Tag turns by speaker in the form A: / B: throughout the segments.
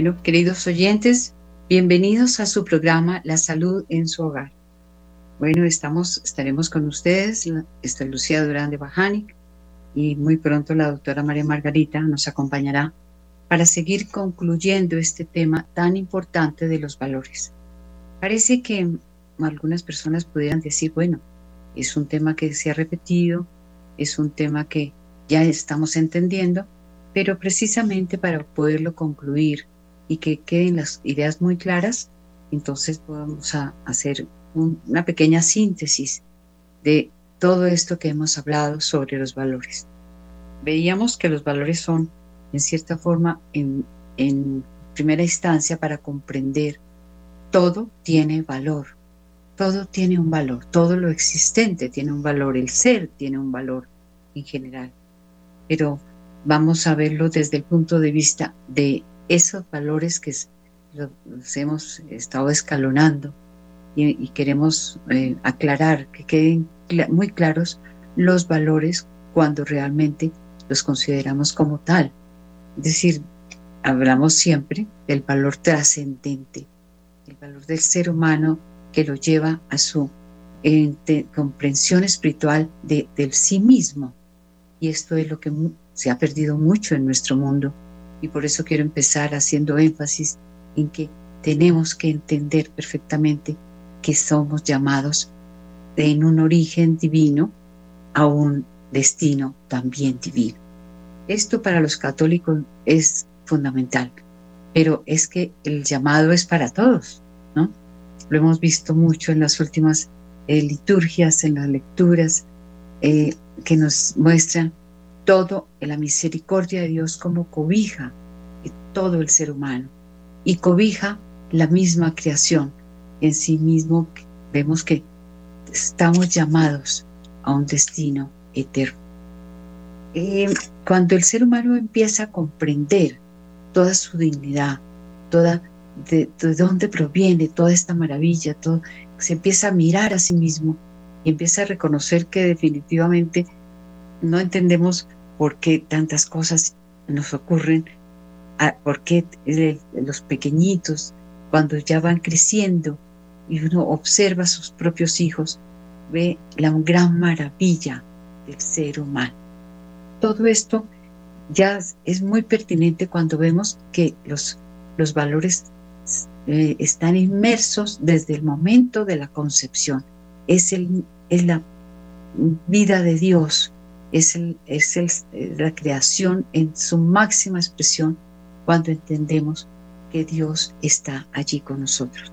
A: Bueno, queridos oyentes, bienvenidos a su programa La Salud en su Hogar. Bueno, estamos, estaremos con ustedes. Estoy Lucía Durán de Bajanic y muy pronto la doctora María Margarita nos acompañará para seguir concluyendo este tema tan importante de los valores. Parece que algunas personas pudieran decir, bueno, es un tema que se ha repetido, es un tema que ya estamos entendiendo, pero precisamente para poderlo concluir y que queden las ideas muy claras, entonces vamos a hacer una pequeña síntesis de todo esto que hemos hablado sobre los valores. Veíamos que los valores son, en cierta forma, en, en primera instancia, para comprender todo tiene valor, todo tiene un valor, todo lo existente tiene un valor, el ser tiene un valor en general. Pero vamos a verlo desde el punto de vista de esos valores que los hemos estado escalonando y, queremos eh, aclarar que queden muy claros los valores cuando realmente los consideramos como tal. Es decir, hablamos siempre del valor trascendente, el valor del ser humano que lo lleva a su comprensión espiritual de, del sí mismo. Y esto es lo que se ha perdido mucho en nuestro mundo. Y por eso quiero empezar haciendo énfasis en que tenemos que entender perfectamente que somos llamados en un origen divino a un destino también divino. Esto para los católicos es fundamental, pero es que el llamado es para todos, ¿no? Lo hemos visto mucho en las últimas eh, liturgias, en las lecturas eh, que nos muestran todo la misericordia de Dios como cobija todo el ser humano y cobija la misma creación en sí mismo. Vemos que estamos llamados a un destino eterno. Eh, cuando el ser humano empieza a comprender toda su dignidad, toda de, de, dónde proviene toda esta maravilla, todo, se empieza a mirar a sí mismo y empieza a reconocer que definitivamente no entendemos por qué tantas cosas nos ocurren, por qué los pequeñitos, cuando ya van creciendo y uno observa a sus propios hijos, ve la gran maravilla del ser humano. Todo esto ya es muy pertinente cuando vemos que los, los valores eh, están inmersos desde el momento de la concepción. Es, el, es la vida de Dios es, el, es el, la creación en su máxima expresión cuando entendemos que Dios está allí con nosotros.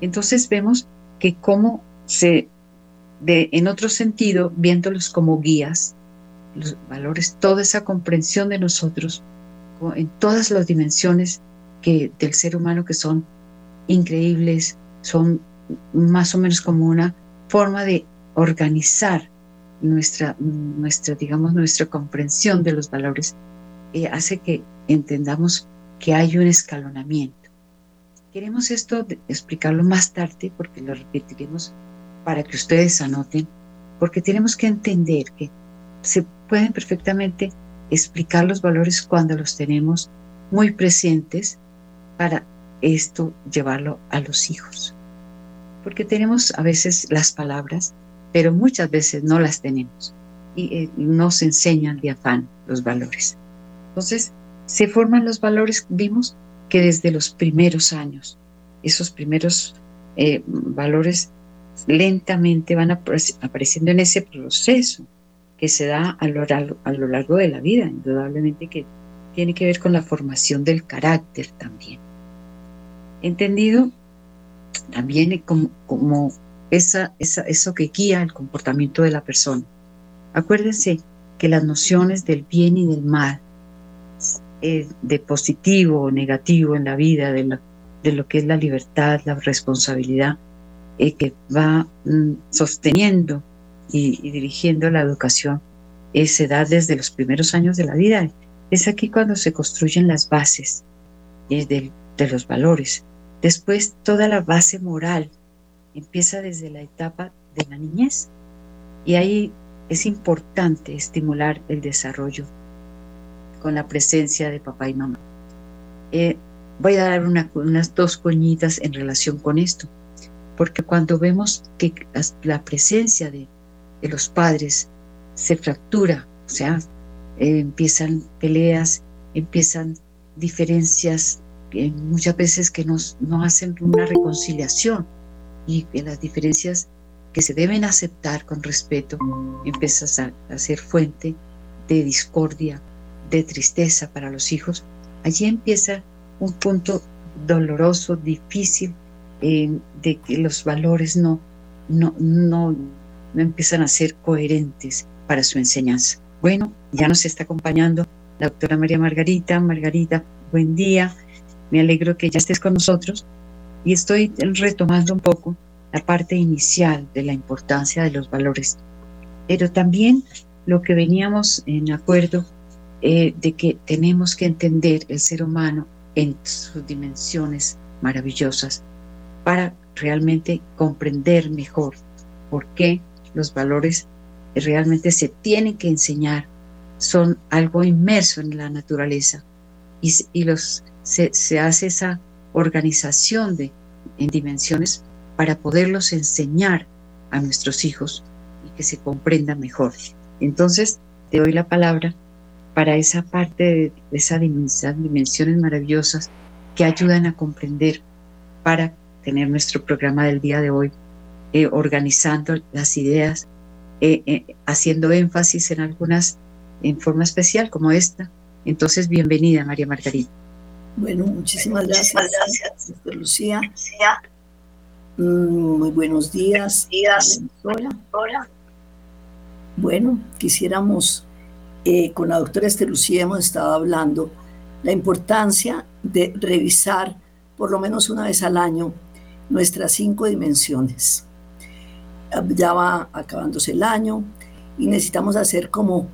A: Entonces vemos que como se, de, en otro sentido, viéndolos como guías, los valores, toda esa comprensión de nosotros en todas las dimensiones que, del ser humano que son increíbles, son más o menos como una forma de organizar nuestra, nuestra, digamos, nuestra comprensión de los valores eh, hace que entendamos que hay un escalonamiento. Queremos esto explicarlo más tarde porque lo repetiremos para que ustedes anoten, porque tenemos que entender que se pueden perfectamente explicar los valores cuando los tenemos muy presentes para esto llevarlo a los hijos. Porque tenemos a veces las palabras, pero muchas veces no las tenemos y eh, nos enseñan de afán los valores. Entonces, se forman los valores, vimos que desde los primeros años, esos primeros eh, valores lentamente van apareciendo en ese proceso que se da a lo, a lo largo de la vida, indudablemente que tiene que ver con la formación del carácter también. Entendido también como, como esa, eso que guía el comportamiento de la persona. Acuérdense que las nociones del bien y del mal, eh, de positivo o negativo en la vida, de lo, que es la libertad, la responsabilidad, eh, que va mm, sosteniendo y, dirigiendo la educación, eh, se da desde los primeros años de la vida. Es aquí cuando se construyen las bases de, de los valores. Después, toda la base moral empieza desde la etapa de la niñez y ahí es importante estimular el desarrollo con la presencia de papá y mamá. Eh, voy a dar unas dos coñitas en relación con esto, porque cuando vemos que la presencia de, los padres se fractura, o sea, eh, empiezan peleas, empiezan diferencias muchas veces que nos, no hacen una reconciliación y las diferencias que se deben aceptar con respeto empiezan a, ser fuente de discordia, de tristeza para los hijos. Allí empieza un punto doloroso, difícil, eh, de que los valores no, no, no, no empiezan a ser coherentes para su enseñanza. Bueno, ya nos está acompañando la doctora María Margarita. Margarita, buen día. Me alegro que ya estés con nosotros y estoy retomando un poco la parte inicial de la importancia de los valores, pero también lo que veníamos en acuerdo eh, de que tenemos que entender el ser humano en sus dimensiones maravillosas para realmente comprender mejor por qué los valores realmente se tienen que enseñar, son algo inmerso en la naturaleza. Y, y los se, hace esa organización de, en dimensiones para poderlos enseñar a nuestros hijos y que se comprenda mejor. Entonces, te doy la palabra para esa parte de, esa dimensión, dimensiones maravillosas que ayudan a comprender para tener nuestro programa del día de hoy, eh, organizando las ideas, eh, eh, haciendo énfasis en algunas en forma especial como esta. Entonces, bienvenida, María Margarita.
B: Bueno, muchísimas gracias, gracias. Lucía. Mm, muy buenos días. Hola. Hola. Bueno, quisiéramos, eh, con la doctora Esther Lucía hemos estado hablando la importancia de revisar por lo menos una vez al año nuestras cinco dimensiones. Ya va acabándose el año y necesitamos hacer como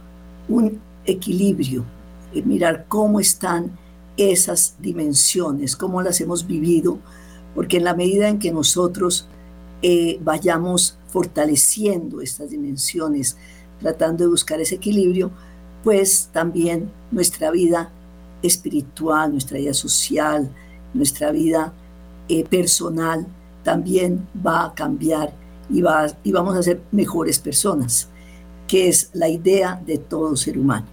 B: un equilibrio, y mirar cómo están esas dimensiones, cómo las hemos vivido, porque en la medida en que nosotros eh, vayamos fortaleciendo estas dimensiones, tratando de buscar ese equilibrio, pues también nuestra vida espiritual, nuestra vida social, nuestra vida eh, personal también va a cambiar y, va, y vamos a ser mejores personas, que es la idea de todo ser humano.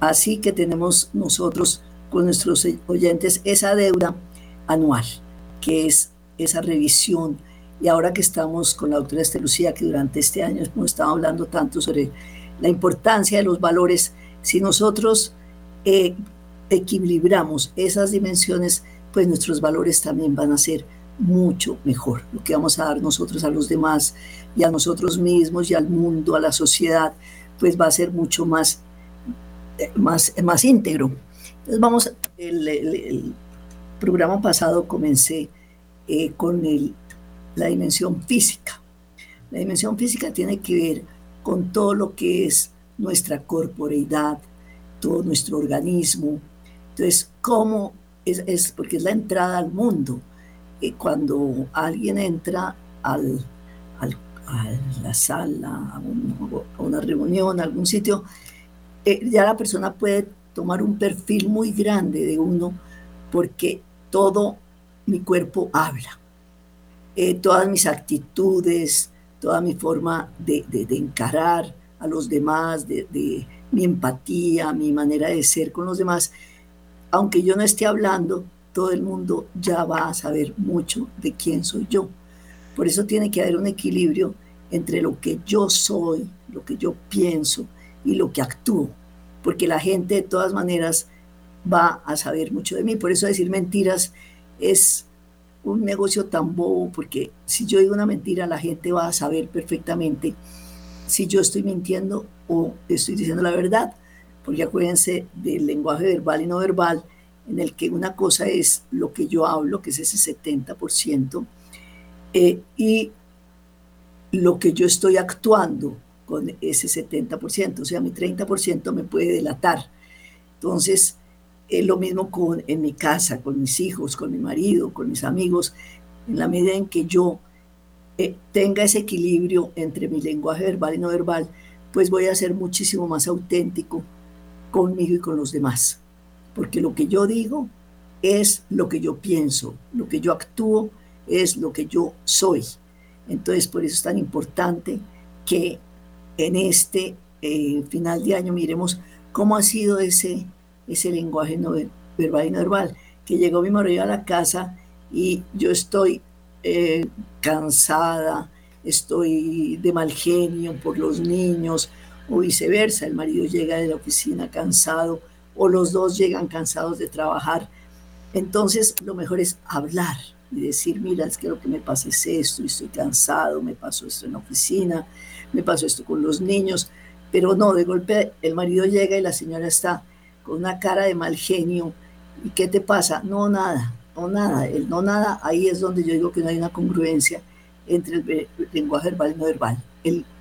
B: Así que tenemos nosotros con nuestros oyentes esa deuda anual, que es esa revisión. Y ahora que estamos con la doctora Estelucía, que durante este año hemos estado hablando tanto sobre la importancia de los valores, si nosotros eh, equilibramos esas dimensiones, pues nuestros valores también van a ser mucho mejor. Lo que vamos a dar nosotros a los demás y a nosotros mismos y al mundo, a la sociedad, pues va a ser mucho más, eh, más, más íntegro. Entonces vamos, el, programa pasado comencé eh, con la dimensión física. La dimensión física tiene que ver con todo lo que es nuestra corporeidad, todo nuestro organismo. Entonces, ¿cómo es? porque es la entrada al mundo. Eh, cuando alguien entra al, a la sala, a, una reunión, a algún sitio, eh, ya la persona puede tomar un perfil muy grande de uno porque todo mi cuerpo habla. Eh, todas mis actitudes, toda mi forma de, encarar a los demás, de, de, mi empatía, mi manera de ser con los demás, aunque yo no esté hablando, todo el mundo ya va a saber mucho de quién soy yo. Por eso tiene que haber un equilibrio entre lo que yo soy, lo que yo pienso y lo que actúo porque la gente de todas maneras va a saber mucho de mí. Por eso decir mentiras es un negocio tan bobo, porque si yo digo una mentira, la gente va a saber perfectamente si yo estoy mintiendo o estoy diciendo la verdad, porque acuérdense del lenguaje verbal y no verbal, en el que una cosa es lo que yo hablo, que es ese 70%, eh, y lo que yo estoy actuando, con ese 70%, o sea, mi 30% me puede delatar. Entonces, es lo mismo con, en mi casa, con mis hijos, con mi marido, con mis amigos, en la medida en que yo eh, tenga ese equilibrio entre mi lenguaje verbal y no verbal, pues voy a ser muchísimo más auténtico conmigo y con los demás. Porque lo que yo digo es lo que yo pienso, lo que yo actúo es lo que yo soy. Entonces, por eso es tan importante que en este eh, final de año miremos cómo ha sido ese, ese lenguaje verbal y verbal, que llegó mi marido a la casa y yo estoy eh, cansada, estoy de mal genio por los niños, o viceversa, el marido llega de la oficina cansado, o los dos llegan cansados de trabajar. Entonces, lo mejor es hablar y decir, mira, es que lo que me pasa es esto, y estoy cansado, me pasó esto en la oficina, me pasó esto con los niños, pero no, de golpe el marido llega y la señora está con una cara de mal genio, ¿y qué te pasa? No, nada, no, nada, el no, nada, ahí es donde yo digo que no hay una congruencia entre el, lenguaje verbal y no verbal.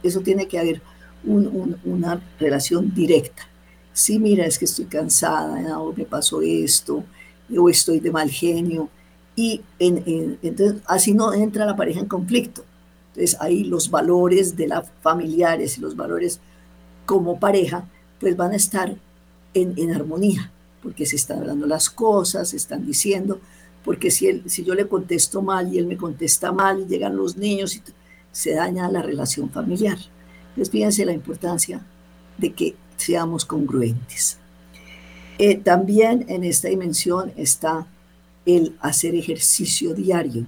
B: Eso tiene que haber una relación directa. Sí, mira, es que estoy cansada, o me pasó esto, o estoy de mal genio, y entonces así no entra la pareja en conflicto. Entonces ahí los valores de las familiares y los valores como pareja pues van a estar en, armonía, porque se están hablando las cosas, se están diciendo, porque si, si yo le contesto mal y él me contesta mal llegan los niños, y se daña la relación familiar. Entonces fíjense la importancia de que seamos congruentes. Eh, también en esta dimensión está el hacer ejercicio diario.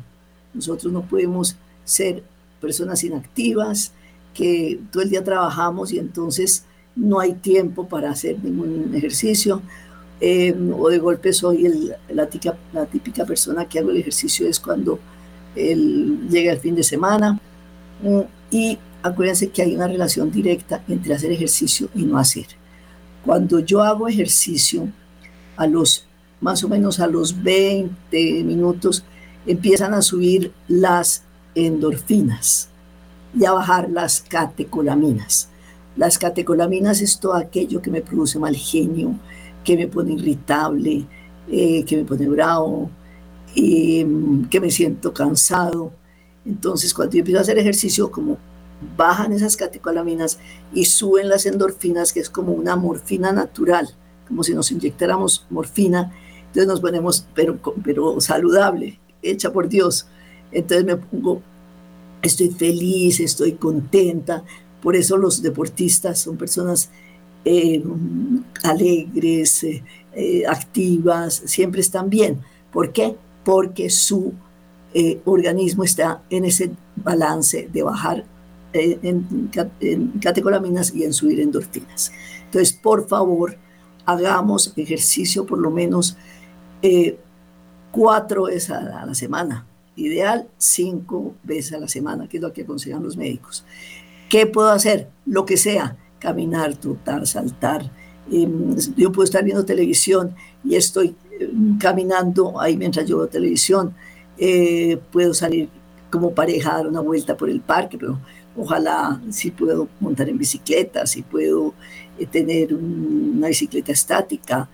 B: Nosotros no podemos ser personas inactivas, que todo el día trabajamos y entonces no hay tiempo para hacer ningún ejercicio. Eh, o de golpe soy la, típica, la, típica, persona que hago el ejercicio es cuando llega el fin de semana. Mm, y acuérdense que hay una relación directa entre hacer ejercicio y no hacer. Cuando yo hago ejercicio, a los más o menos a los 20 minutos, empiezan a subir las endorfinas y a bajar las catecolaminas. Las catecolaminas es todo aquello que me produce mal genio, que me pone irritable, eh, que me pone bravo, mm, que me siento cansado. Entonces, cuando yo empiezo a hacer ejercicio, como bajan esas catecolaminas y suben las endorfinas, que es como una morfina natural, como si nos inyectáramos morfina, entonces nos ponemos, pero, pero saludable, hecha por Dios. Entonces me pongo, estoy feliz, estoy contenta. Por eso los deportistas son personas eh, alegres, eh, eh, activas, siempre están bien. ¿Por qué? Porque su organismo está en ese balance de bajar en, en, catecolaminas y en subir endorfinas. Entonces, por favor, hagamos ejercicio por lo menos cuatro veces a la semana. Ideal, cinco veces a la semana, que es lo que aconsejan los médicos. ¿Qué puedo hacer? Lo que sea, caminar, trotar, saltar. Em, yo puedo estar viendo televisión y estoy em, caminando ahí mientras yo veo televisión. Eh, puedo salir como pareja a dar una vuelta por el parque, pero ojalá si puedo montar en bicicleta, si puedo eh, tener una bicicleta estática.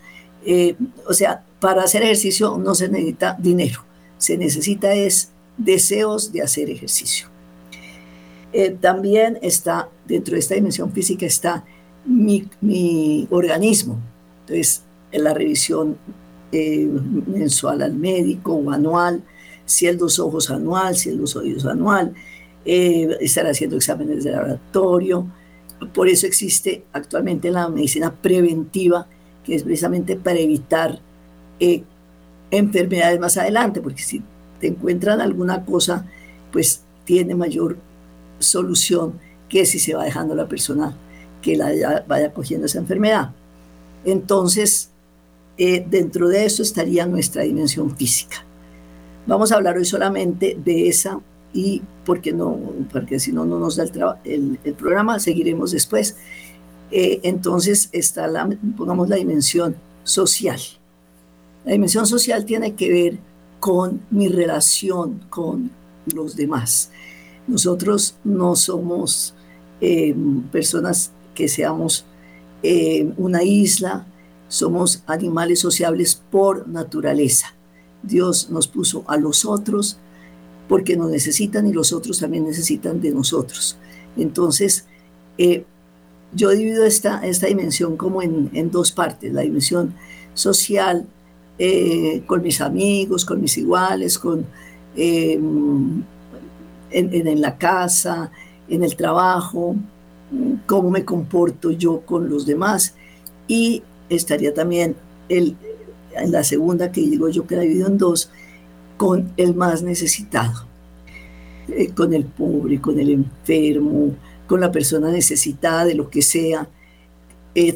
B: o sea, para hacer ejercicio no se necesita dinero, se necesita es deseos de hacer ejercicio. Eh, también está, dentro de esta dimensión física, está mi, organismo. Entonces, en la revisión eh, mensual al médico o anual, si el dos ojos anual, si el dos oídos anual, eh, estar haciendo exámenes de laboratorio. Por eso existe actualmente la medicina preventiva, que es precisamente para evitar eh, enfermedades más adelante, porque si te encuentran alguna cosa, pues tiene mayor solución que si se va dejando la persona que la vaya cogiendo esa enfermedad. Entonces, eh, dentro de eso estaría nuestra dimensión física. Vamos a hablar hoy solamente de esa y porque no, porque si no no nos da el, el, programa, seguiremos después. Eh, entonces está la, pongamos la dimensión social. La dimensión social tiene que ver con mi relación con los demás. Nosotros no somos eh, personas que seamos eh, una isla, somos animales sociables por naturaleza. Dios nos puso a los otros porque nos necesitan y los otros también necesitan de nosotros. Entonces, eh, yo divido esta, esta dimensión como en, en dos partes, la dimensión social eh, con mis amigos, con mis iguales, con, em, en, la casa, en el trabajo, cómo me comporto yo con los demás. Y estaría también el, en la segunda, que digo yo que la divido en dos, con el más necesitado, eh, con el pobre, con el enfermo, con la persona necesitada de lo que sea. Em,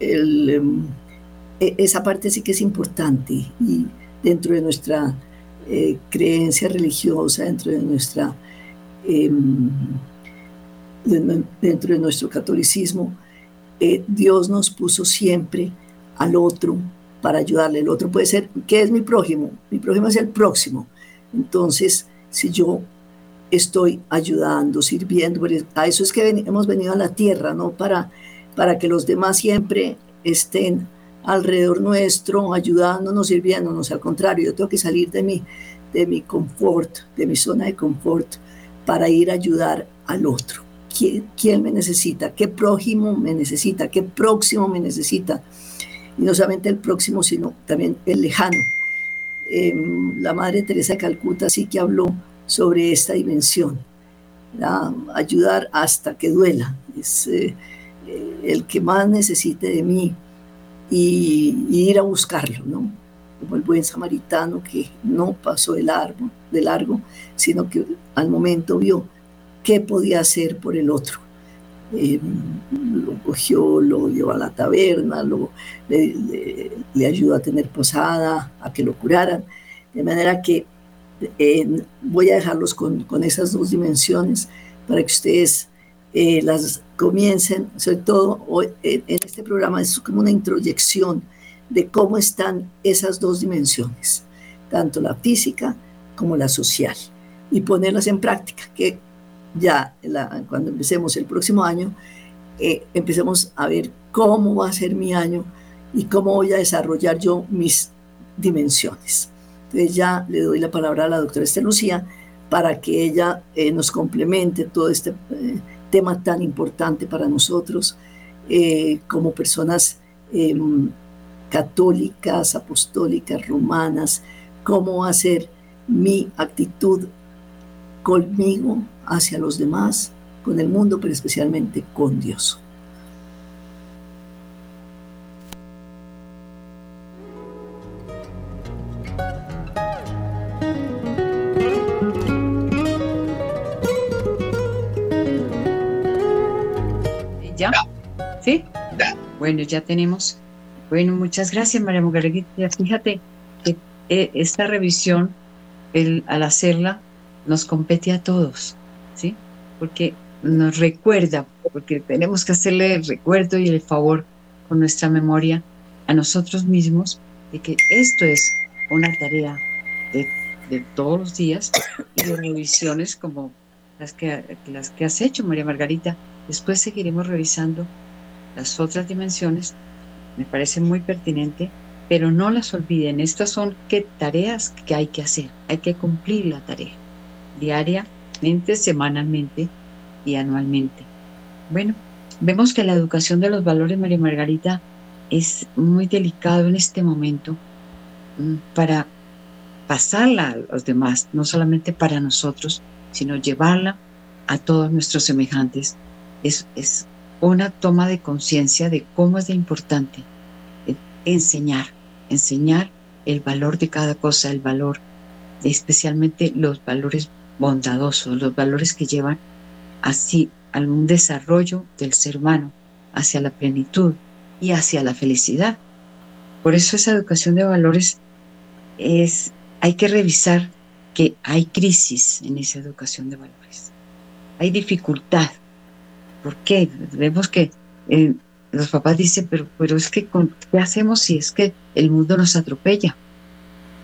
B: e, esa parte sí que es importante y dentro de nuestra eh, creencia religiosa, dentro de nuestra em, dentro de nuestro catolicismo, eh, Dios nos puso siempre al otro para ayudarle. El otro puede ser, ¿qué es mi prójimo? Mi prójimo es el próximo. Entonces, si yo estoy ayudando, sirviendo, pues, a eso es que hemos venido a la tierra, ¿no? Para, para que los demás siempre estén alrededor nuestro, ayudándonos, sirviéndonos. Al contrario, yo tengo que salir de mi, de mi confort, de mi zona de confort, para ir a ayudar al otro. ¿Quién, ¿Quién me necesita? ¿Qué prójimo me necesita? ¿Qué próximo me necesita? Y no solamente el próximo, sino también el lejano. Em, la Madre Teresa de Calcuta sí que habló sobre esta dimensión, ayudar hasta que duela. Es, eh, el que más necesite de mí y, ir a buscarlo, ¿no? Como el buen samaritano que no pasó de largo, de largo, sino que al momento vio qué podía hacer por el otro. Eh, lo cogió, lo llevó a la taberna, lo, le, ayudó a tener posada, a que lo curaran. De manera que eh, voy a dejarlos con, con, esas dos dimensiones para que ustedes eh, las comiencen, sobre todo hoy, en este programa es como una introyección de cómo están esas dos dimensiones, tanto la física como la social, y ponerlas en práctica, que ya cuando empecemos el próximo año, eh, empecemos a ver cómo va a ser mi año y cómo voy a desarrollar yo mis dimensiones. Entonces ya le doy la palabra a la doctora Esther Lucía para que ella eh, nos complemente todo este eh, tema tan importante para nosotros eh, como personas em, católicas, apostólicas, romanas, cómo hacer mi actitud conmigo hacia los demás, con el mundo, pero especialmente con Dios.
A: Bueno, ya tenemos. Bueno, muchas gracias, María Margarita. Fíjate que eh, esta revisión, el, al hacerla, nos compete a todos, ¿sí? Porque nos recuerda, porque tenemos que hacerle el recuerdo y el favor con nuestra memoria a nosotros mismos de que esto es una tarea de, de todos los días y de revisiones como las que, las que has hecho, María Margarita. Después seguiremos revisando las otras dimensiones, me parece muy pertinente, pero no las olviden. Estas son qué tareas que hay que hacer. Hay que cumplir la tarea diariamente, semanalmente y anualmente. Bueno, vemos que la educación de los valores, María Margarita, es muy delicado en este momento mm, para pasarla a los demás, no solamente para nosotros, sino llevarla a todos nuestros semejantes. Es, es una toma de conciencia de cómo es de importante enseñar, enseñar el valor de cada cosa, el valor, especialmente los valores bondadosos, los valores que llevan así a un desarrollo del ser humano, hacia la plenitud y hacia la felicidad. Por eso esa educación de valores es, hay que revisar que hay crisis en esa educación de valores. Hay dificultad ¿Por qué? Vemos que eh, los papás dicen, pero, pero es que, ¿qué hacemos si es que el mundo nos atropella?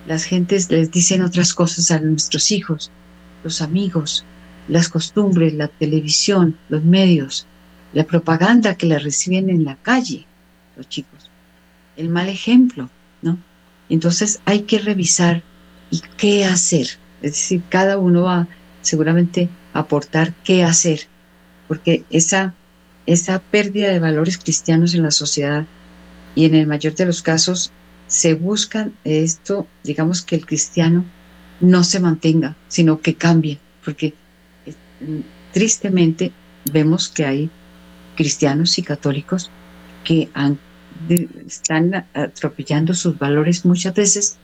A: Las gentes les dicen otras cosas a nuestros hijos, los amigos, las costumbres, la televisión, los medios, la propaganda que la reciben en la calle, los chicos, el mal ejemplo, ¿no? Entonces hay que revisar y qué hacer. Es decir, cada uno va seguramente a aportar qué hacer porque esa, esa pérdida de valores cristianos en la sociedad y en el mayor de los casos se busca esto, digamos que el cristiano no se mantenga, sino que cambie, porque eh, tristemente vemos que hay cristianos y católicos que están atropellando sus valores muchas veces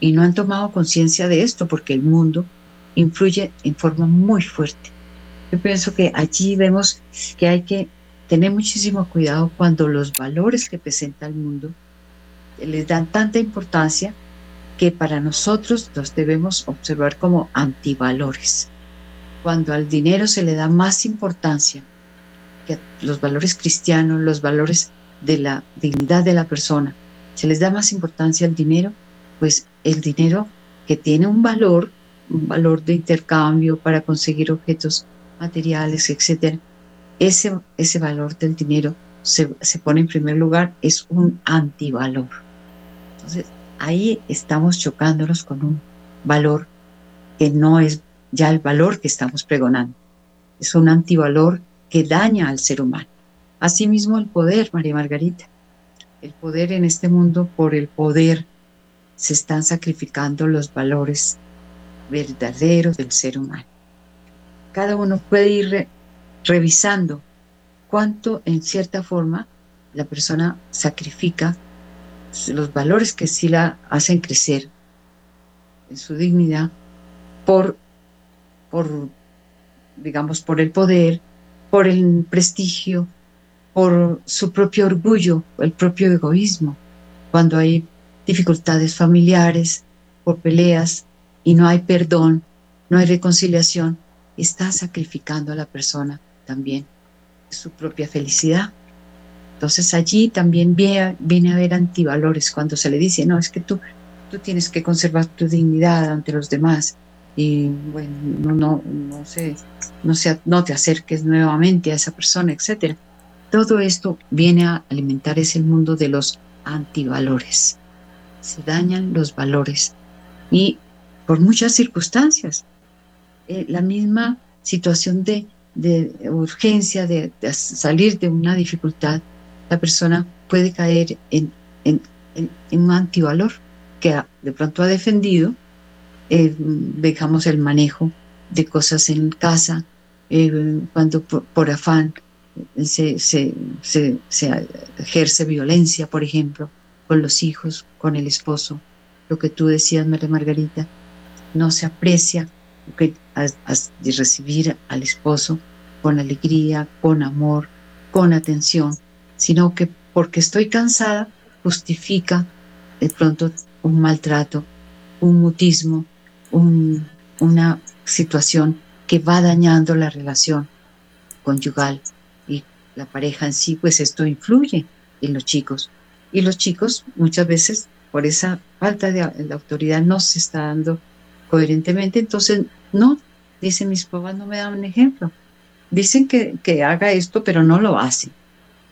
A: y no han tomado conciencia de esto porque el mundo influye en forma muy fuerte. Yo pienso que allí vemos que hay que tener muchísimo cuidado cuando los valores que presenta el mundo les dan tanta importancia que para nosotros los debemos observar como antivalores. Cuando al dinero se le da más importancia que los valores cristianos, los valores de la dignidad de la persona, se les da más importancia al dinero, pues el dinero que tiene un valor, un valor de intercambio para conseguir objetos materiales, etcétera, ese, ese valor del dinero se, se pone en primer lugar, es un antivalor. Entonces, ahí estamos chocándonos con un valor que no es ya el valor que estamos pregonando. Es un antivalor que daña al ser humano. Asimismo, el poder, María Margarita. El poder en este mundo, por el poder, se están sacrificando los valores verdaderos del ser humano. Cada uno puede ir revisando cuánto, en cierta forma, la persona sacrifica los valores que sí la hacen crecer en su dignidad por, por digamos, por el poder, por el prestigio, por su propio orgullo, el propio egoísmo, cuando hay dificultades familiares, por peleas y no hay perdón, no hay reconciliación, está sacrificando a la persona también su propia felicidad. Entonces allí también viene, a haber antivalores cuando se le dice, no, es que tú, tú tienes que conservar tu dignidad ante los demás y bueno, no, no, no, sé, no, sea, no te acerques nuevamente a esa persona, etc. Todo esto viene a alimentar ese mundo de los antivalores. Se dañan los valores y por muchas circunstancias. Eh, la misma situación de, de urgencia, de, salir de una dificultad, la persona puede caer en, en, un antivalor que de pronto ha defendido, eh, el manejo de cosas en casa, eh, cuando por, afán se, se, se, se, ejerce violencia, por ejemplo, con los hijos, con el esposo, lo que tú decías, María Margarita, no se aprecia que de recibir al esposo con alegría, con amor, con atención, sino que porque estoy cansada justifica de pronto un maltrato, un mutismo, una situación que va dañando la relación conyugal y la pareja en sí, pues esto influye en los chicos. Y los chicos muchas veces por esa falta de, autoridad no se está dando coherentemente, entonces no, dicen mis papás no me dan un ejemplo. Dicen que, que haga esto, pero no lo hacen,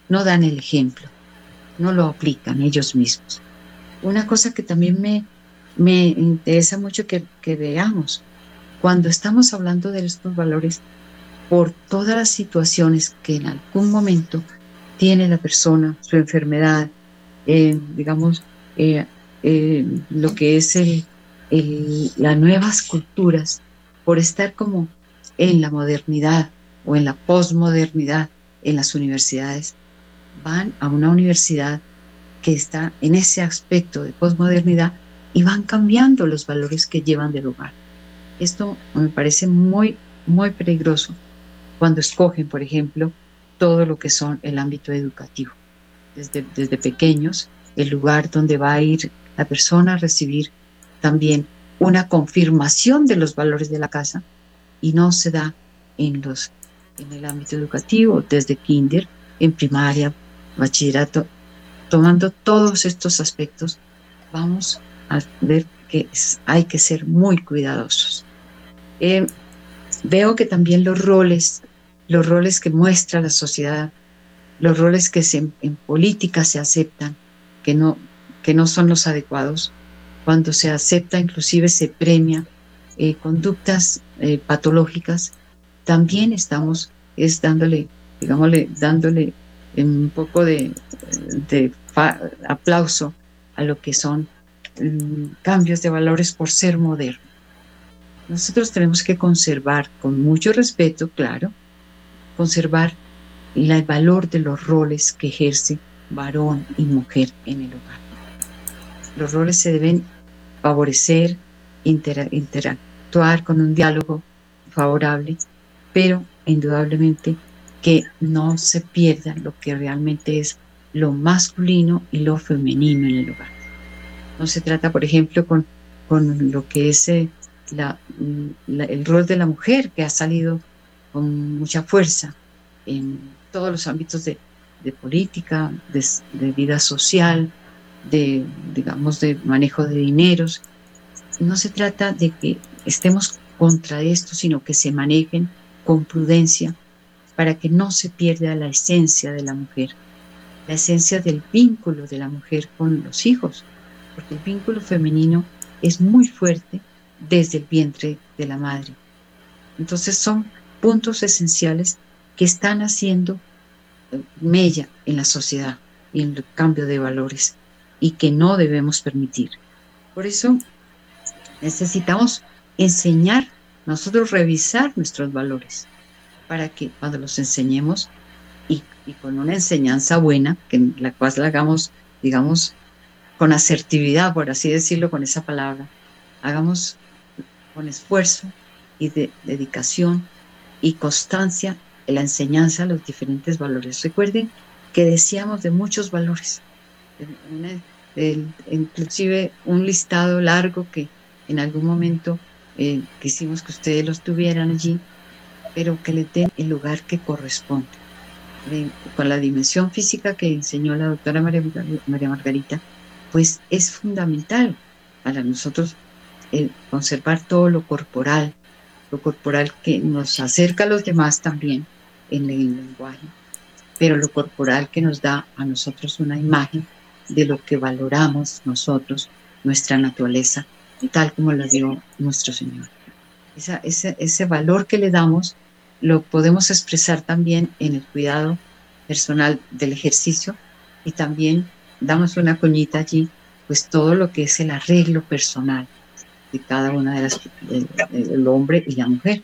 A: no dan el ejemplo, no lo aplican ellos mismos. Una cosa que también me, me interesa mucho que, que veamos, cuando estamos hablando de estos valores, por todas las situaciones que en algún momento tiene la persona, su enfermedad, eh, digamos, eh, eh, lo que es el, las nuevas culturas, por estar como en la modernidad o en la posmodernidad en las universidades, van a una universidad que está en ese aspecto de posmodernidad y van cambiando los valores que llevan del lugar. Esto me parece muy, muy peligroso cuando escogen, por ejemplo, todo lo que son el ámbito educativo. Desde, desde pequeños, el lugar donde va a ir la persona a recibir también una confirmación de los valores de la casa y no se da en, los, en el ámbito educativo, desde kinder, en primaria, bachillerato, tomando todos estos aspectos, vamos a ver que hay que ser muy cuidadosos. Eh, veo que también los roles, los roles que muestra la sociedad, los roles que en política se aceptan, que no, que no son los adecuados, cuando se acepta, inclusive se premia eh, conductas eh, patológicas, también estamos es dándole, digámosle, dándole un poco de, de aplauso a lo que son mm, cambios de valores por ser moderno. Nosotros tenemos que conservar, con mucho respeto, claro, conservar el valor de los roles que ejerce varón y mujer en el hogar. Los roles se deben favorecer, interactuar con un diálogo favorable, pero indudablemente que no se pierda lo que realmente es lo masculino y lo femenino en el hogar. No se trata, por ejemplo, con, con lo que es eh, el rol de la mujer que ha salido con mucha fuerza en todos los ámbitos de, política, de, vida social, de, digamos, de manejo de dineros. No se trata de que estemos contra esto, sino que se manejen con prudencia para que no se pierda la esencia de la mujer, la esencia del vínculo de la mujer con los hijos, porque el vínculo femenino es muy fuerte desde el vientre de la madre. Entonces son puntos esenciales que están haciendo eh, mella en la sociedad y en el cambio de valores y que no debemos permitir. Por eso necesitamos enseñar, nosotros revisar nuestros valores para que cuando los enseñemos y, con una enseñanza buena, que la cual hagamos, digamos, con asertividad, por así decirlo, con esa palabra, hagamos con esfuerzo y de dedicación y constancia la enseñanza de los diferentes valores. Recuerden que decíamos de muchos valores, inclusive un listado largo que en algún momento eh, quisimos que ustedes los tuvieran allí, pero que le den el lugar que corresponde. con la dimensión física que enseñó la doctora María, María Margarita, pues es fundamental para nosotros conservar todo lo corporal, lo corporal que nos acerca a los demás también en el lenguaje, pero lo corporal que nos da a nosotros una imagen de lo que valoramos nosotros, nuestra naturaleza, tal como lo dio nuestro Señor. ese, ese valor que le damos lo podemos expresar también en el cuidado personal del ejercicio y también damos una coñita allí, pues todo lo que es el arreglo personal, de cada una de las, del hombre y la mujer.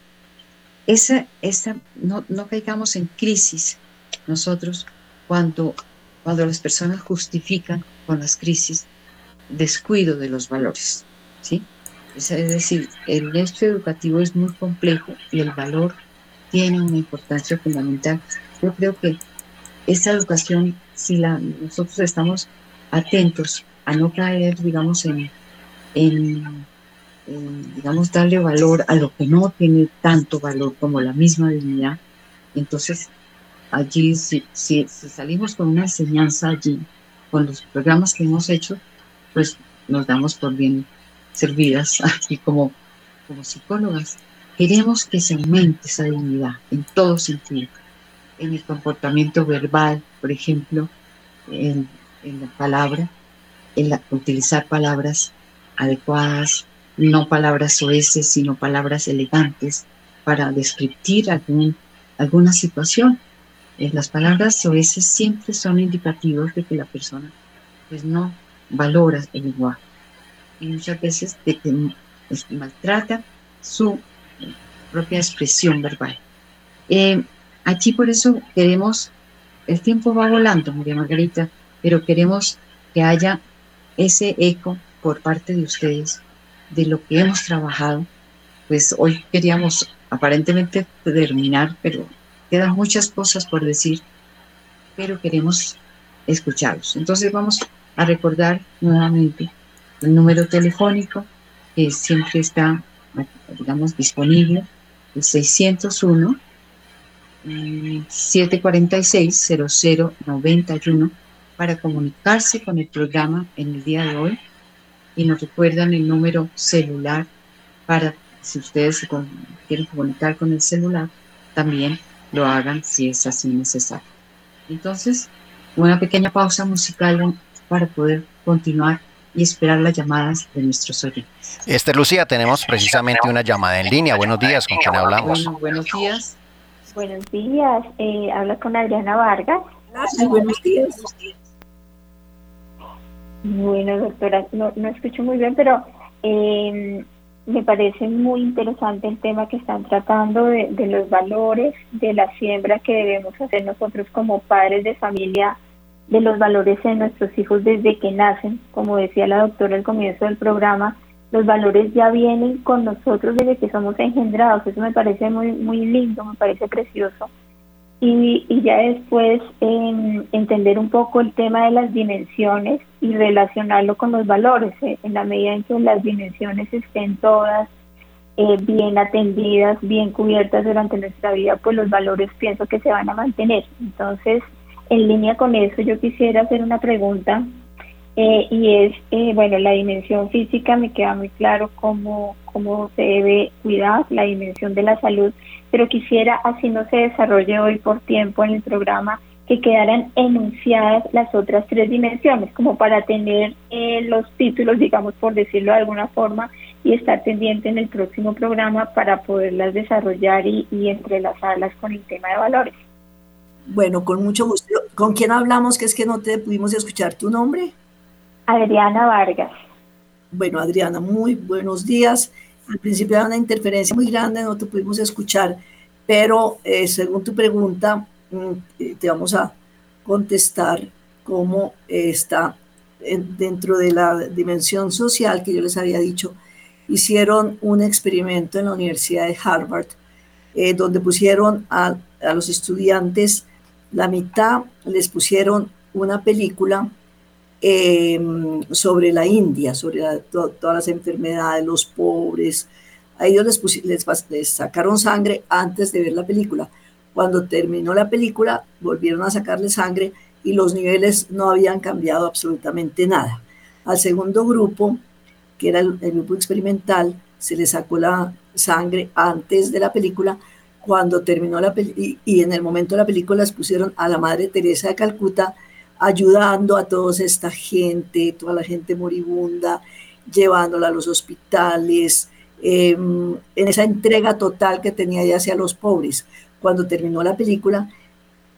A: Esa, esa, no, no caigamos en crisis nosotros cuando, cuando las personas justifican con las crisis descuido de los valores. ¿sí? Es, decir, el hecho educativo es muy complejo y el valor tiene una importancia fundamental. Yo creo que esa educación, si la, nosotros estamos atentos a no caer, digamos, en, en eh, digamos, darle valor a lo que no tiene tanto valor como la misma dignidad. Entonces, allí, si, si, salimos con una enseñanza allí, con los programas que hemos hecho, pues nos damos por bien servidas aquí como, como psicólogas. Queremos que se aumente esa dignidad en todo sentido, en el comportamiento verbal, por ejemplo, en, en la palabra, en la, utilizar palabras adecuadas, no palabras soeces, sino palabras elegantes para describir algún, alguna situación. Eh, las palabras soeces siempre son indicativos de que la persona pues no valora el lenguaje y muchas veces de que pues, maltrata su propia expresión verbal. Eh, aquí por eso queremos, el tiempo va volando, María Margarita, pero queremos que haya ese eco por parte de ustedes de lo que hemos trabajado, pues hoy queríamos aparentemente terminar, pero quedan muchas cosas por decir, pero queremos escucharlos. Entonces vamos a recordar nuevamente el número telefónico que siempre está, digamos, disponible, el 601 746 0091 para comunicarse con el programa en el día de hoy y nos recuerdan el número celular para, si ustedes quieren comunicar con el celular, también lo hagan si es así necesario. Entonces, una pequeña pausa musical para poder continuar y esperar las llamadas de nuestros oyentes.
C: Esther Lucía, tenemos precisamente una llamada en línea. Buenos días, ¿con quién hablamos?
A: buenos días.
D: Buenos días, eh, habla con Adriana Vargas.
B: buenos días.
D: Bueno, doctora, no, no escucho muy bien, pero eh, me parece muy interesante el tema que están tratando de, los valores, de la siembra que debemos hacer nosotros como padres de familia, de los valores de nuestros hijos desde que nacen. Como decía la doctora al comienzo del programa, los valores ya vienen con nosotros desde que somos engendrados. Eso me parece muy, muy lindo, me parece precioso y, y ya después entender un poco el tema de las dimensiones y relacionarlo con los valores, eh, en la medida en que las dimensiones estén todas eh, bien atendidas, bien cubiertas durante nuestra vida, pues los valores pienso que se van a mantener. Entonces, en línea con eso, yo quisiera hacer una pregunta eh, y es, bueno, la dimensión física me queda muy claro cómo, cómo se debe cuidar, la dimensión de la salud, pero quisiera, así no se desarrolle hoy por tiempo en el programa, que quedaran enunciadas las otras tres dimensiones, como para tener eh, los títulos, digamos, por decirlo de alguna forma, y estar pendiente en el próximo programa para poderlas desarrollar y, entrelazarlas con el tema de valores.
B: Bueno, con mucho gusto. ¿Con quién hablamos? Que es que no te pudimos escuchar tu nombre.
D: Adriana Vargas.
B: Bueno, Adriana, muy buenos días al principio era una interferencia muy grande, no te pudimos escuchar, pero eh, según tu pregunta, mm, eh, te vamos a contestar cómo está dentro de la dimensión social que yo les había dicho. Hicieron un experimento en la Universidad de Harvard, eh, donde pusieron a los estudiantes, la mitad les pusieron una película Em, sobre la India, sobre todas las enfermedades, los pobres. A ellos les, les, sacaron sangre antes de ver la película. Cuando terminó la película, volvieron a sacarle sangre y los niveles no habían cambiado absolutamente nada. Al segundo grupo, que era el, grupo experimental, se le sacó la sangre antes de la película. Cuando terminó la película, y, y en el momento de la película les pusieron a la Madre Teresa de Calcuta ayudando a toda esta gente, toda la gente moribunda, llevándola a los hospitales, em, en esa entrega total que tenía ya hacia los pobres. Cuando terminó la película,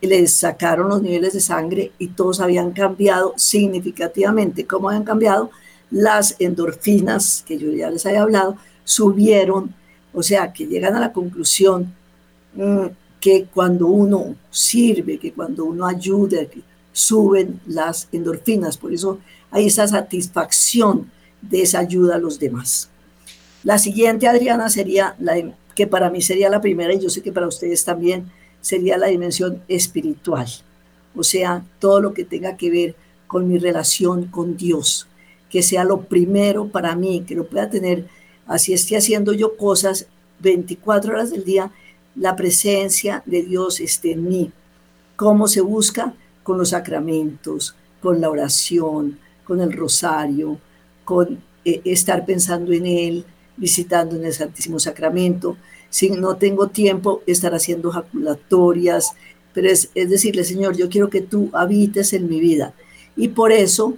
B: les sacaron los niveles de sangre y todos habían cambiado significativamente. ¿Cómo habían cambiado? Las endorfinas, que yo ya les había hablado, subieron, o sea, que llegan a la conclusión mm, que cuando uno sirve, que cuando uno ayuda, que suben las endorfinas. Por eso hay esa satisfacción de esa ayuda a los demás. La siguiente, Adriana, sería la que para mí sería la primera y yo sé que para ustedes también sería la dimensión espiritual. O sea, todo lo que tenga que ver con mi relación con Dios, que sea lo primero para mí, que lo pueda tener, así esté haciendo yo cosas 24 horas del día, la presencia de Dios esté en mí. ¿Cómo se busca? Con los sacramentos, con la oración, con el rosario, con eh, estar pensando en Él, visitando en el Santísimo Sacramento. Si no tengo tiempo, estar haciendo jaculatorias, pero es, decirle, Señor, yo quiero que tú habites en mi vida. Y por eso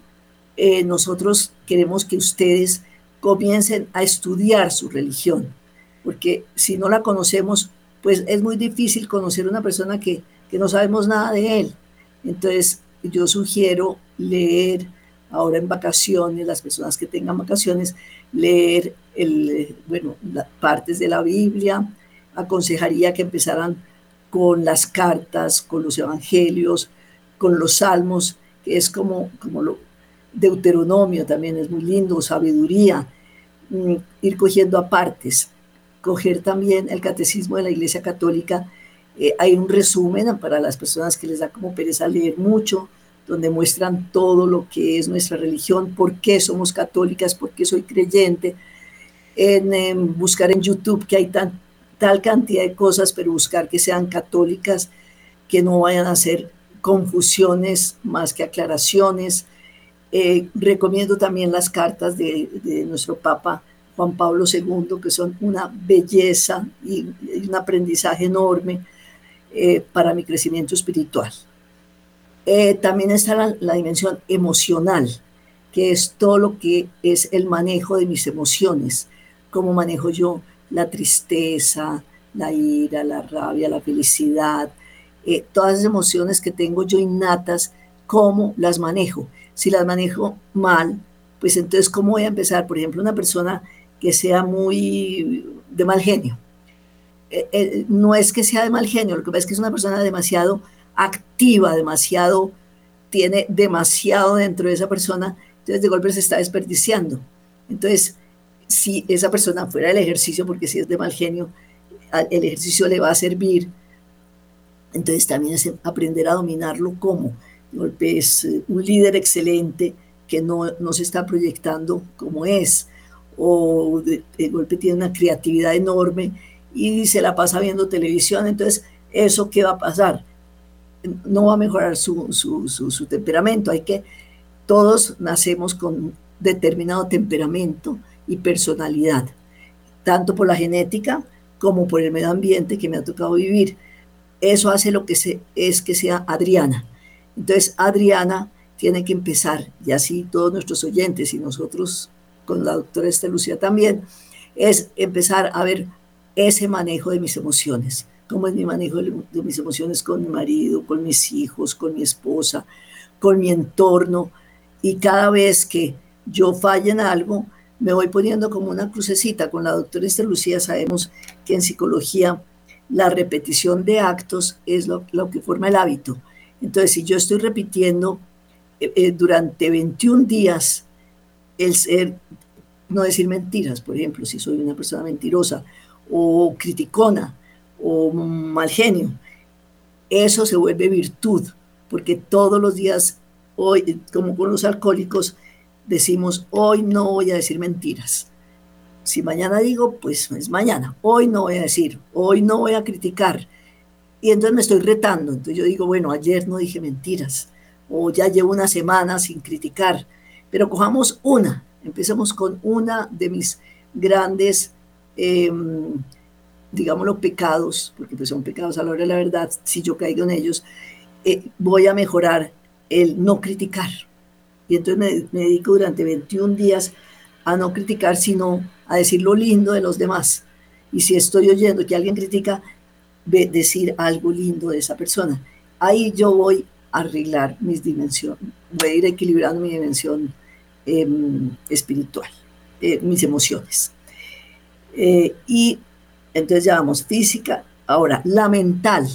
B: eh, nosotros queremos que ustedes comiencen a estudiar su religión, porque si no la conocemos, pues es muy difícil conocer a una persona que, que no sabemos nada de él. Entonces, yo sugiero leer ahora en vacaciones, las personas que tengan vacaciones, leer el, bueno, partes de la Biblia. Aconsejaría que empezaran con las cartas, con los evangelios, con los salmos, que es como, como lo, Deuteronomio también es muy lindo, sabiduría, mm, ir cogiendo apartes, coger también el catecismo de la Iglesia Católica eh, hay un resumen para las personas que les da como pereza leer mucho, donde muestran todo lo que es nuestra religión, por qué somos católicas, por qué soy creyente. En, buscar en YouTube que hay tan, tal cantidad de cosas, pero buscar que sean católicas, que no vayan a hacer confusiones más que aclaraciones. Eh, recomiendo también las cartas de, de, nuestro Papa Juan Pablo II, que son una belleza y un aprendizaje enorme eh, para mi crecimiento espiritual. Eh, también está la, dimensión emocional, que es todo lo que es el manejo de mis emociones, cómo manejo yo la tristeza, la ira, la rabia, la felicidad, eh, todas las emociones que tengo yo innatas, cómo las manejo. si las manejo mal, pues entonces, ¿cómo voy a empezar? Por ejemplo, una persona que sea muy de mal genio. Eh, eh, no es que sea de mal genio, lo que pasa es que es una persona demasiado activa, demasiado, tiene demasiado dentro de esa persona, entonces de golpe se está desperdiciando. Entonces, si esa persona fuera el ejercicio, porque si es de mal genio, el ejercicio le va a servir, entonces también es aprender a dominarlo como. De golpe es eh, un líder excelente que no, no se está proyectando como es, o de, golpe tiene una creatividad enorme y se la pasa viendo televisión, entonces, ¿eso qué va a pasar? No va a mejorar su, su, su temperamento, hay que, todos nacemos con determinado temperamento y personalidad, tanto por la genética como por el medio ambiente que me ha tocado vivir. Eso hace lo que se, es que sea Adriana. Entonces, Adriana tiene que empezar, y así todos nuestros oyentes y nosotros con la doctora Esther Lucía también, es empezar a ver ese manejo de mis emociones. Cómo es mi manejo de, mis emociones con mi marido, con mis hijos, con mi esposa, con mi entorno. Y cada vez que yo falle en algo, me voy poniendo como una crucecita. Con la doctora Esther Lucía sabemos que en psicología la repetición de actos es lo, que forma el hábito. Entonces, si yo estoy repitiendo eh, eh, durante 21 días el ser, no decir mentiras, por ejemplo, si soy una persona mentirosa o criticona o mal genio, eso se vuelve virtud, porque todos los días, hoy, como con los alcohólicos, decimos, hoy no voy a decir mentiras. Si mañana digo, pues es mañana. Hoy no voy a decir, hoy no voy a criticar. Y entonces me estoy retando. Entonces yo digo, bueno, ayer no dije mentiras. O ya llevo una semana sin criticar. Pero cojamos una. Empecemos con una de mis grandes, eh, digámoslo, pecados, porque pues son pecados a la hora de la verdad. Si yo caigo en ellos, eh, voy a mejorar el no criticar y entonces me, dedico durante 21 días a no criticar, sino a decir lo lindo de los demás. Y si estoy oyendo que alguien critica, decir algo lindo de esa persona. Ahí yo voy a arreglar mis dimensiones, voy a ir equilibrando mi dimensión em, espiritual, eh, mis emociones. Eh, y entonces ya vamos, física, ahora la mental,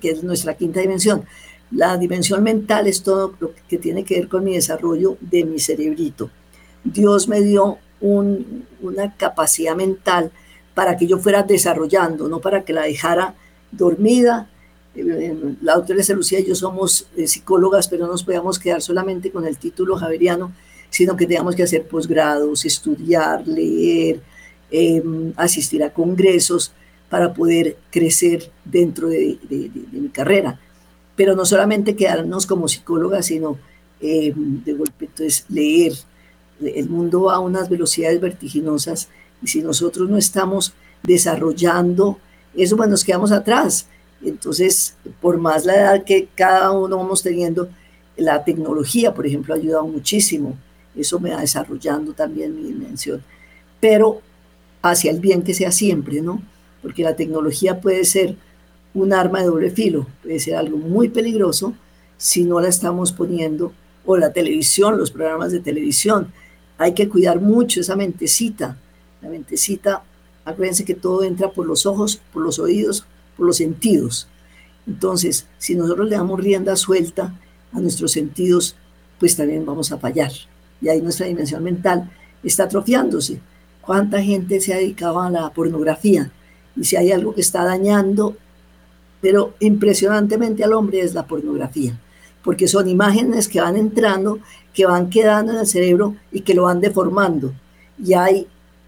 B: que es nuestra quinta dimensión. La dimensión mental es todo lo que tiene que ver con mi desarrollo de mi cerebrito. Dios me dio una capacidad mental para que yo fuera desarrollando, no para que la dejara dormida. Eh, la doctora Lucía y yo somos eh, psicólogas, pero no nos podíamos quedar solamente con el título javeriano, sino que teníamos que hacer posgrados, estudiar, leer, em, asistir a congresos para poder crecer dentro de mi carrera pero no solamente quedarnos como psicólogas, sino eh, de golpe entonces leer. El mundo va a unas velocidades vertiginosas y si nosotros no estamos desarrollando eso, pues nos quedamos atrás. Entonces, por más la edad que cada uno vamos teniendo, la tecnología, por ejemplo, ha ayudado muchísimo. Eso me va desarrollando también mi dimensión. Pero hacia el bien que sea siempre, ¿no? Porque la tecnología puede ser un arma de doble filo, puede ser algo muy peligroso si no la estamos poniendo, o la televisión, los programas de televisión. Hay que cuidar mucho esa mentecita. La mentecita, acuérdense que todo entra por los ojos, por los oídos, por los sentidos. Entonces, si nosotros le damos rienda suelta a nuestros sentidos, pues también vamos a fallar. Y ahí nuestra dimensión mental está atrofiándose. ¿Cuánta gente se ha dedicado a la pornografía? Y si hay algo que está dañando pero impresionantemente al hombre es la pornografía, porque son imágenes que van entrando, que van quedando en el cerebro y que lo van deformando. Y hay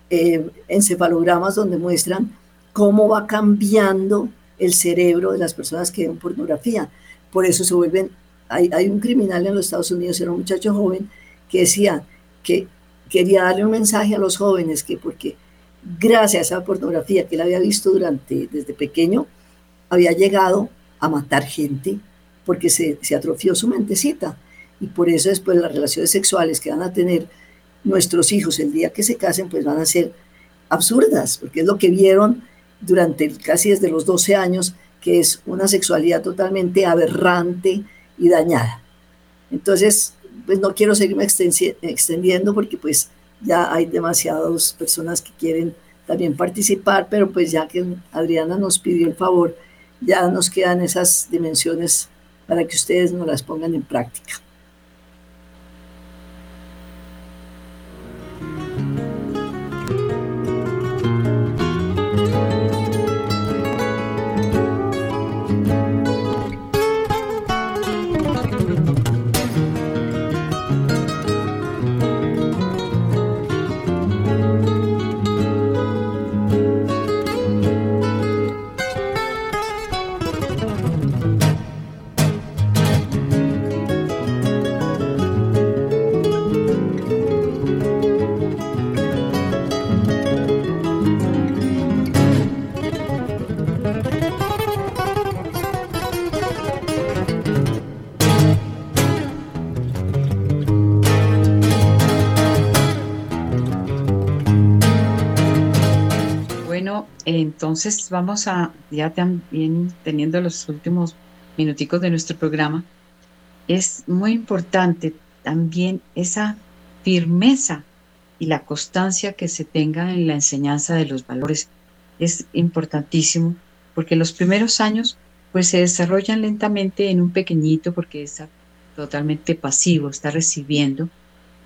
B: eh, encefalogramas donde muestran cómo va cambiando el cerebro de las personas que ven pornografía. Por eso se vuelven, hay, hay un criminal en los Estados Unidos, era un muchacho joven, que decía que quería darle un mensaje a los jóvenes, que porque gracias a la pornografía que él había visto durante, desde pequeño, había llegado a matar gente porque se, atrofió su mentecita. Y por eso después las relaciones sexuales que van a tener nuestros hijos el día que se casen, pues van a ser absurdas, porque es lo que vieron durante casi desde los 12 años, que es una sexualidad totalmente aberrante y dañada. Entonces, pues no quiero seguirme extendiendo porque pues ya hay demasiadas personas que quieren también participar, pero pues ya que Adriana nos pidió el favor, ya nos quedan esas dimensiones para que ustedes nos las pongan en práctica.
A: Entonces vamos a, ya también teniendo los últimos minuticos de nuestro programa, es muy importante también esa firmeza y la constancia que se tenga en la enseñanza de los valores. Es importantísimo porque los primeros años pues se desarrollan lentamente en un pequeñito porque está totalmente pasivo, está recibiendo,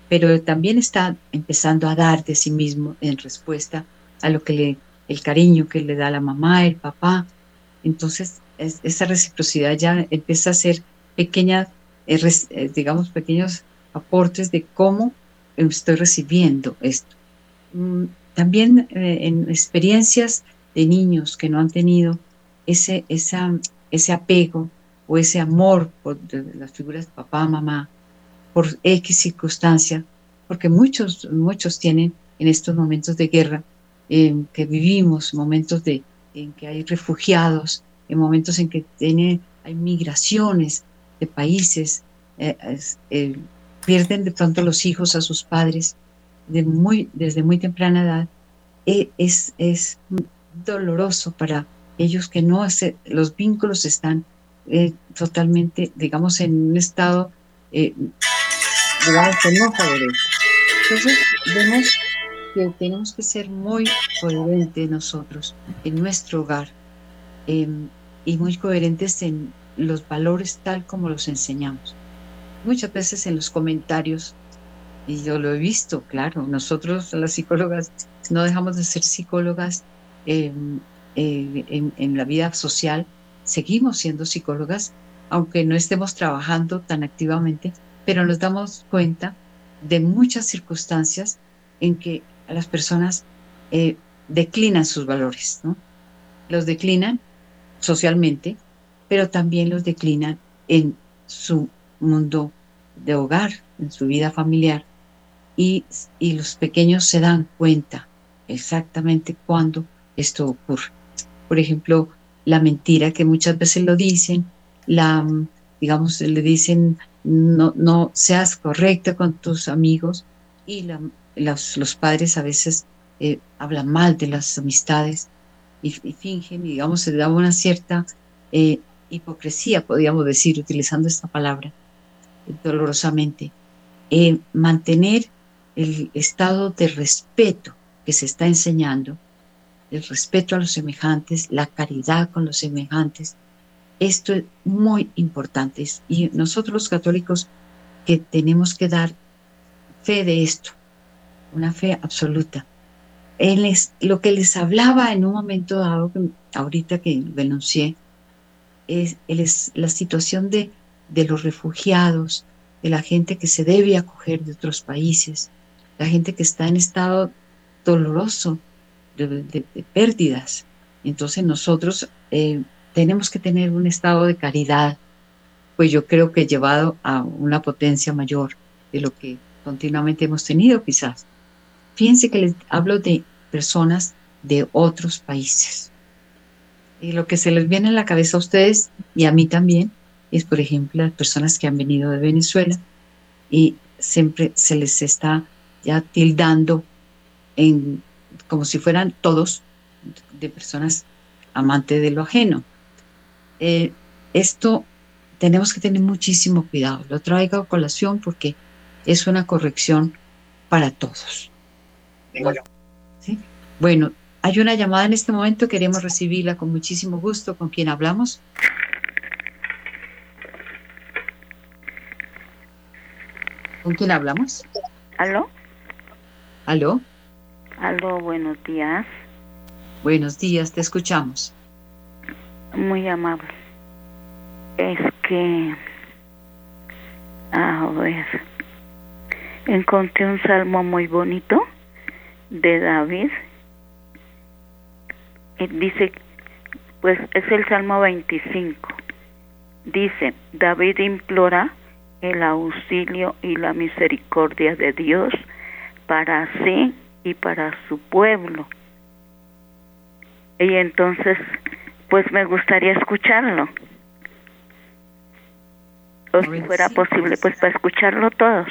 A: pero también está empezando a dar de sí mismo en respuesta a lo que le el cariño que le da la mamá, el papá. Entonces, esa reciprocidad ya empieza a ser pequeñas, eh, eh, digamos, pequeños aportes de cómo estoy recibiendo esto. Mm, también eh, en experiencias de niños que no han tenido ese, esa, ese apego o ese amor por las figuras de papá, mamá, por X circunstancia, porque muchos, muchos tienen en estos momentos de guerra en que vivimos, momentos de, en que hay refugiados, en momentos en que tiene, hay migraciones de países, eh, eh, pierden de pronto los hijos a sus padres de muy, desde muy temprana edad, e, es, es doloroso para ellos que no los vínculos están eh, totalmente, digamos, en un estado, digamos, que no favorece. Entonces, vemos que tenemos que ser muy coherentes nosotros en nuestro hogar em, y muy coherentes en los valores tal como los enseñamos. Muchas veces en los comentarios, y yo lo he visto, claro, nosotros las psicólogas no dejamos de ser psicólogas em, eh, en, en la vida social, seguimos siendo psicólogas, aunque no estemos trabajando tan activamente, pero nos damos cuenta de muchas circunstancias en que las personas eh, declinan sus valores, ¿no? Los declinan socialmente, pero también los declinan en su mundo de hogar, en su vida familiar, y, y los pequeños se dan cuenta exactamente cuando esto ocurre. Por ejemplo, la mentira que muchas veces lo dicen, la, digamos, le dicen no, no seas correcta con tus amigos y la, los, padres a veces eh, hablan mal de las amistades y, fingen, digamos, se da una cierta eh, hipocresía, podríamos decir, utilizando esta palabra, dolorosamente. Eh, mantener el estado de respeto que se está enseñando, el respeto a los semejantes, la caridad con los semejantes, esto es muy importante. Y nosotros los católicos que tenemos que dar fe de esto, una fe absoluta. Lo que les hablaba en un momento dado, ahorita que denuncié, es, la situación de, de los refugiados, de la gente que se debe acoger de otros países, la gente que está en estado doloroso de, pérdidas. Entonces nosotros eh, tenemos que tener un estado de caridad, pues yo creo que llevado a una potencia mayor de lo que continuamente hemos tenido quizás. Fíjense que les hablo de personas de otros países. Y lo que se les viene a la cabeza a ustedes y a mí también es, por ejemplo, las personas que han venido de Venezuela y siempre se les está ya tildando en, como si fueran todos de personas amantes de lo ajeno. Eh, esto tenemos que tener muchísimo cuidado. Lo traigo a colación porque es una corrección para todos. ¿Sí? Bueno, hay una llamada en este momento, queremos recibirla con muchísimo gusto. ¿Con quién hablamos? ¿Con quién hablamos?
E: ¿Aló?
A: ¿Aló?
E: Aló, buenos días.
A: Buenos días, te escuchamos.
E: Muy amable. Es que, a ver, encontré un salmo muy bonito de David. Y dice, pues es el Salmo 25. Dice, David implora el auxilio y la misericordia de Dios para sí y para su pueblo. Y entonces, pues me gustaría escucharlo. O si fuera posible, pues para escucharlo todos.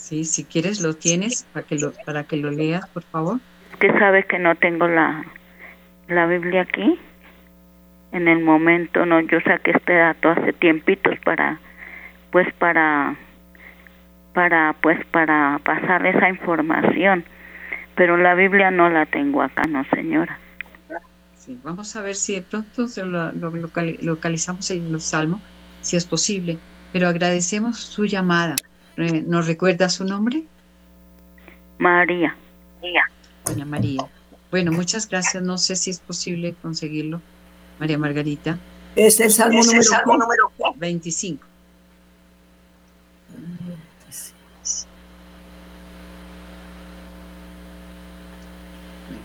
A: Sí, si quieres lo tienes para que lo para que lo leas, por favor.
E: Usted sabe que no tengo la la Biblia aquí. En el momento no, yo saqué este dato hace tiempitos para pues para para pues para pasar esa información pero la Biblia no la tengo acá no señora
A: sí, vamos a ver si de pronto lo, localizamos en los salmos si es posible pero agradecemos su llamada nos recuerda su nombre
E: María.
A: Doña María. Bueno muchas gracias. No sé si es posible conseguirlo María Margarita.
B: Es el salmo, número, el salmo número
A: 25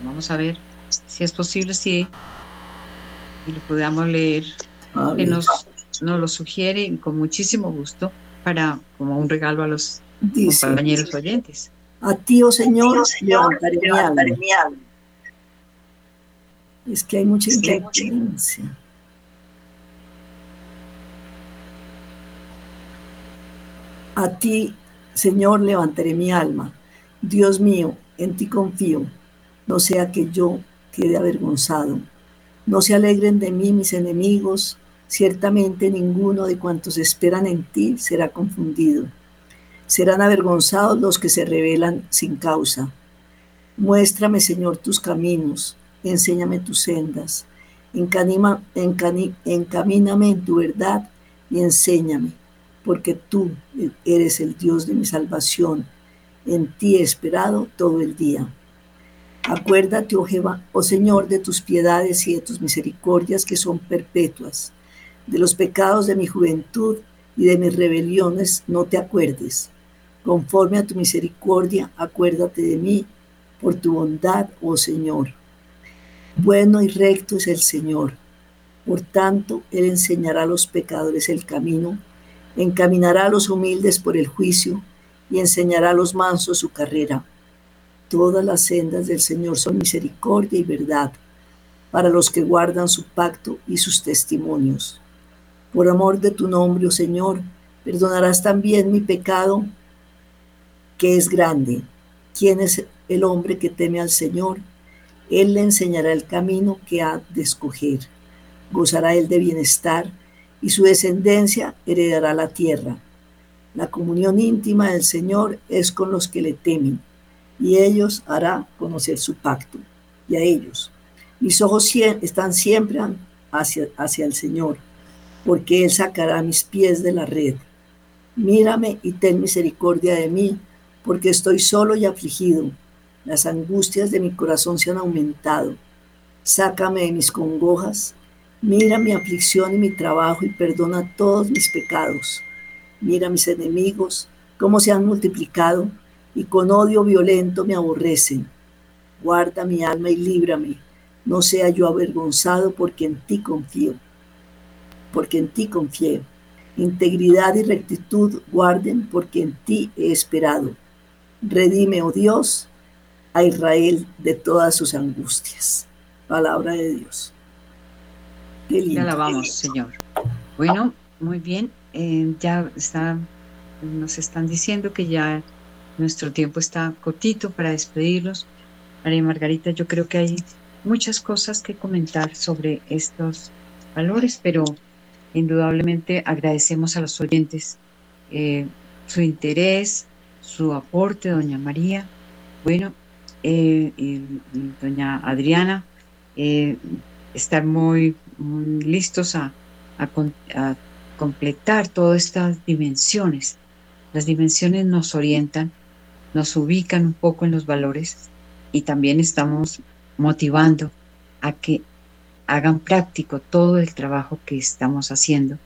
A: Vamos a ver si es posible, si lo podamos leer, que nos, nos lo sugiere con muchísimo gusto para como un regalo a los compañeros oyentes.
B: A ti, oh Señor, levantaré, mi, alma. Es que hay mucha inteligencia. A ti, Señor, levantaré mi alma. Dios mío, en ti confío no sea que yo quede avergonzado. No se alegren de mí mis enemigos, ciertamente ninguno de cuantos esperan en ti será confundido. Serán avergonzados los que se rebelan sin causa. Muéstrame, Señor, tus caminos, enséñame tus sendas, encamíname en tu verdad y enséñame, porque tú eres el Dios de mi salvación. En ti he esperado todo el día. Acuérdate, oh Jehová, oh Señor, de tus piedades y de tus misericordias que son perpetuas. De los pecados de mi juventud y de mis rebeliones no te acuerdes. Conforme a tu misericordia, acuérdate de mí por tu bondad, oh Señor. Bueno y recto es el Señor. Por tanto, Él enseñará a los pecadores el camino, encaminará a los humildes por el juicio y enseñará a los mansos su carrera Todas las sendas del Señor son misericordia y verdad para los que guardan su pacto y sus testimonios. Por amor de tu nombre, oh Señor, perdonarás también mi pecado, que es grande. ¿Quién es el hombre que teme al Señor? Él le enseñará el camino que ha de escoger. Gozará él de bienestar y su descendencia heredará la tierra. La comunión íntima del Señor es con los que le temen y ellos hará conocer su pacto. Y a ellos, mis ojos están siempre hacia, hacia el Señor, porque Él sacará mis pies de la red. Mírame y ten misericordia de mí, porque estoy solo y afligido. Las angustias de mi corazón se han aumentado. Sácame de mis congojas. Mira mi aflicción y mi trabajo y perdona todos mis pecados. Mira mis enemigos, cómo se han multiplicado y con odio violento me aborrecen. Guarda mi alma y líbrame, no sea yo avergonzado porque en ti confío, porque en ti confío. Integridad y rectitud guarden porque en ti he esperado. Redime, oh Dios, a Israel de todas sus angustias. Palabra de Dios.
A: Qué lindo. alabamos, Señor. Bueno, muy bien. Eh, ya está, nos están diciendo que ya nuestro tiempo está cortito para despedirlos. María Margarita, yo creo que hay muchas cosas que comentar sobre estos valores, pero indudablemente agradecemos a los oyentes eh, su interés, su aporte, doña María. Bueno, eh, y, doña Adriana, eh, estar muy, listos a, a completar todas estas dimensiones. Las dimensiones nos orientan, nos ubican un poco en los valores y también estamos motivando a que hagan práctico todo el trabajo que estamos haciendo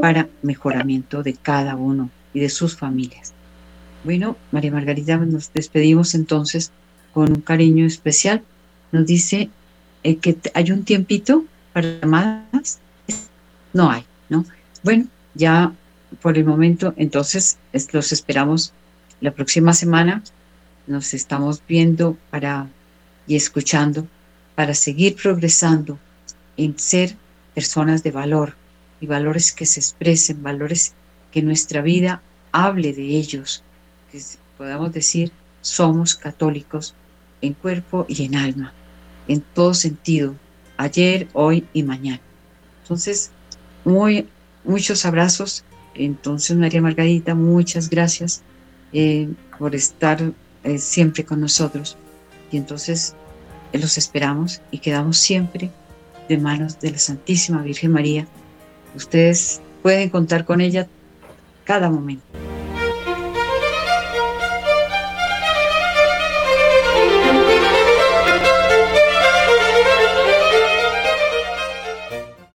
A: para mejoramiento de cada uno y de sus familias. Bueno, María Margarita, nos despedimos entonces con un cariño especial. Nos dice eh, que hay un tiempito para más. No hay, ¿no? Bueno, ya por el momento, entonces los esperamos la próxima semana. Nos estamos viendo para y escuchando para seguir progresando en ser personas de valor y valores que se expresen, valores que nuestra vida hable de ellos, que podamos decir somos católicos en cuerpo y en alma, en todo sentido, ayer, hoy y mañana. Entonces, muy, muchos abrazos. Entonces, María Margarita, muchas gracias eh, por estar eh, siempre con nosotros. Y entonces los esperamos y quedamos siempre de manos de la Santísima Virgen María. Ustedes pueden contar con ella cada momento.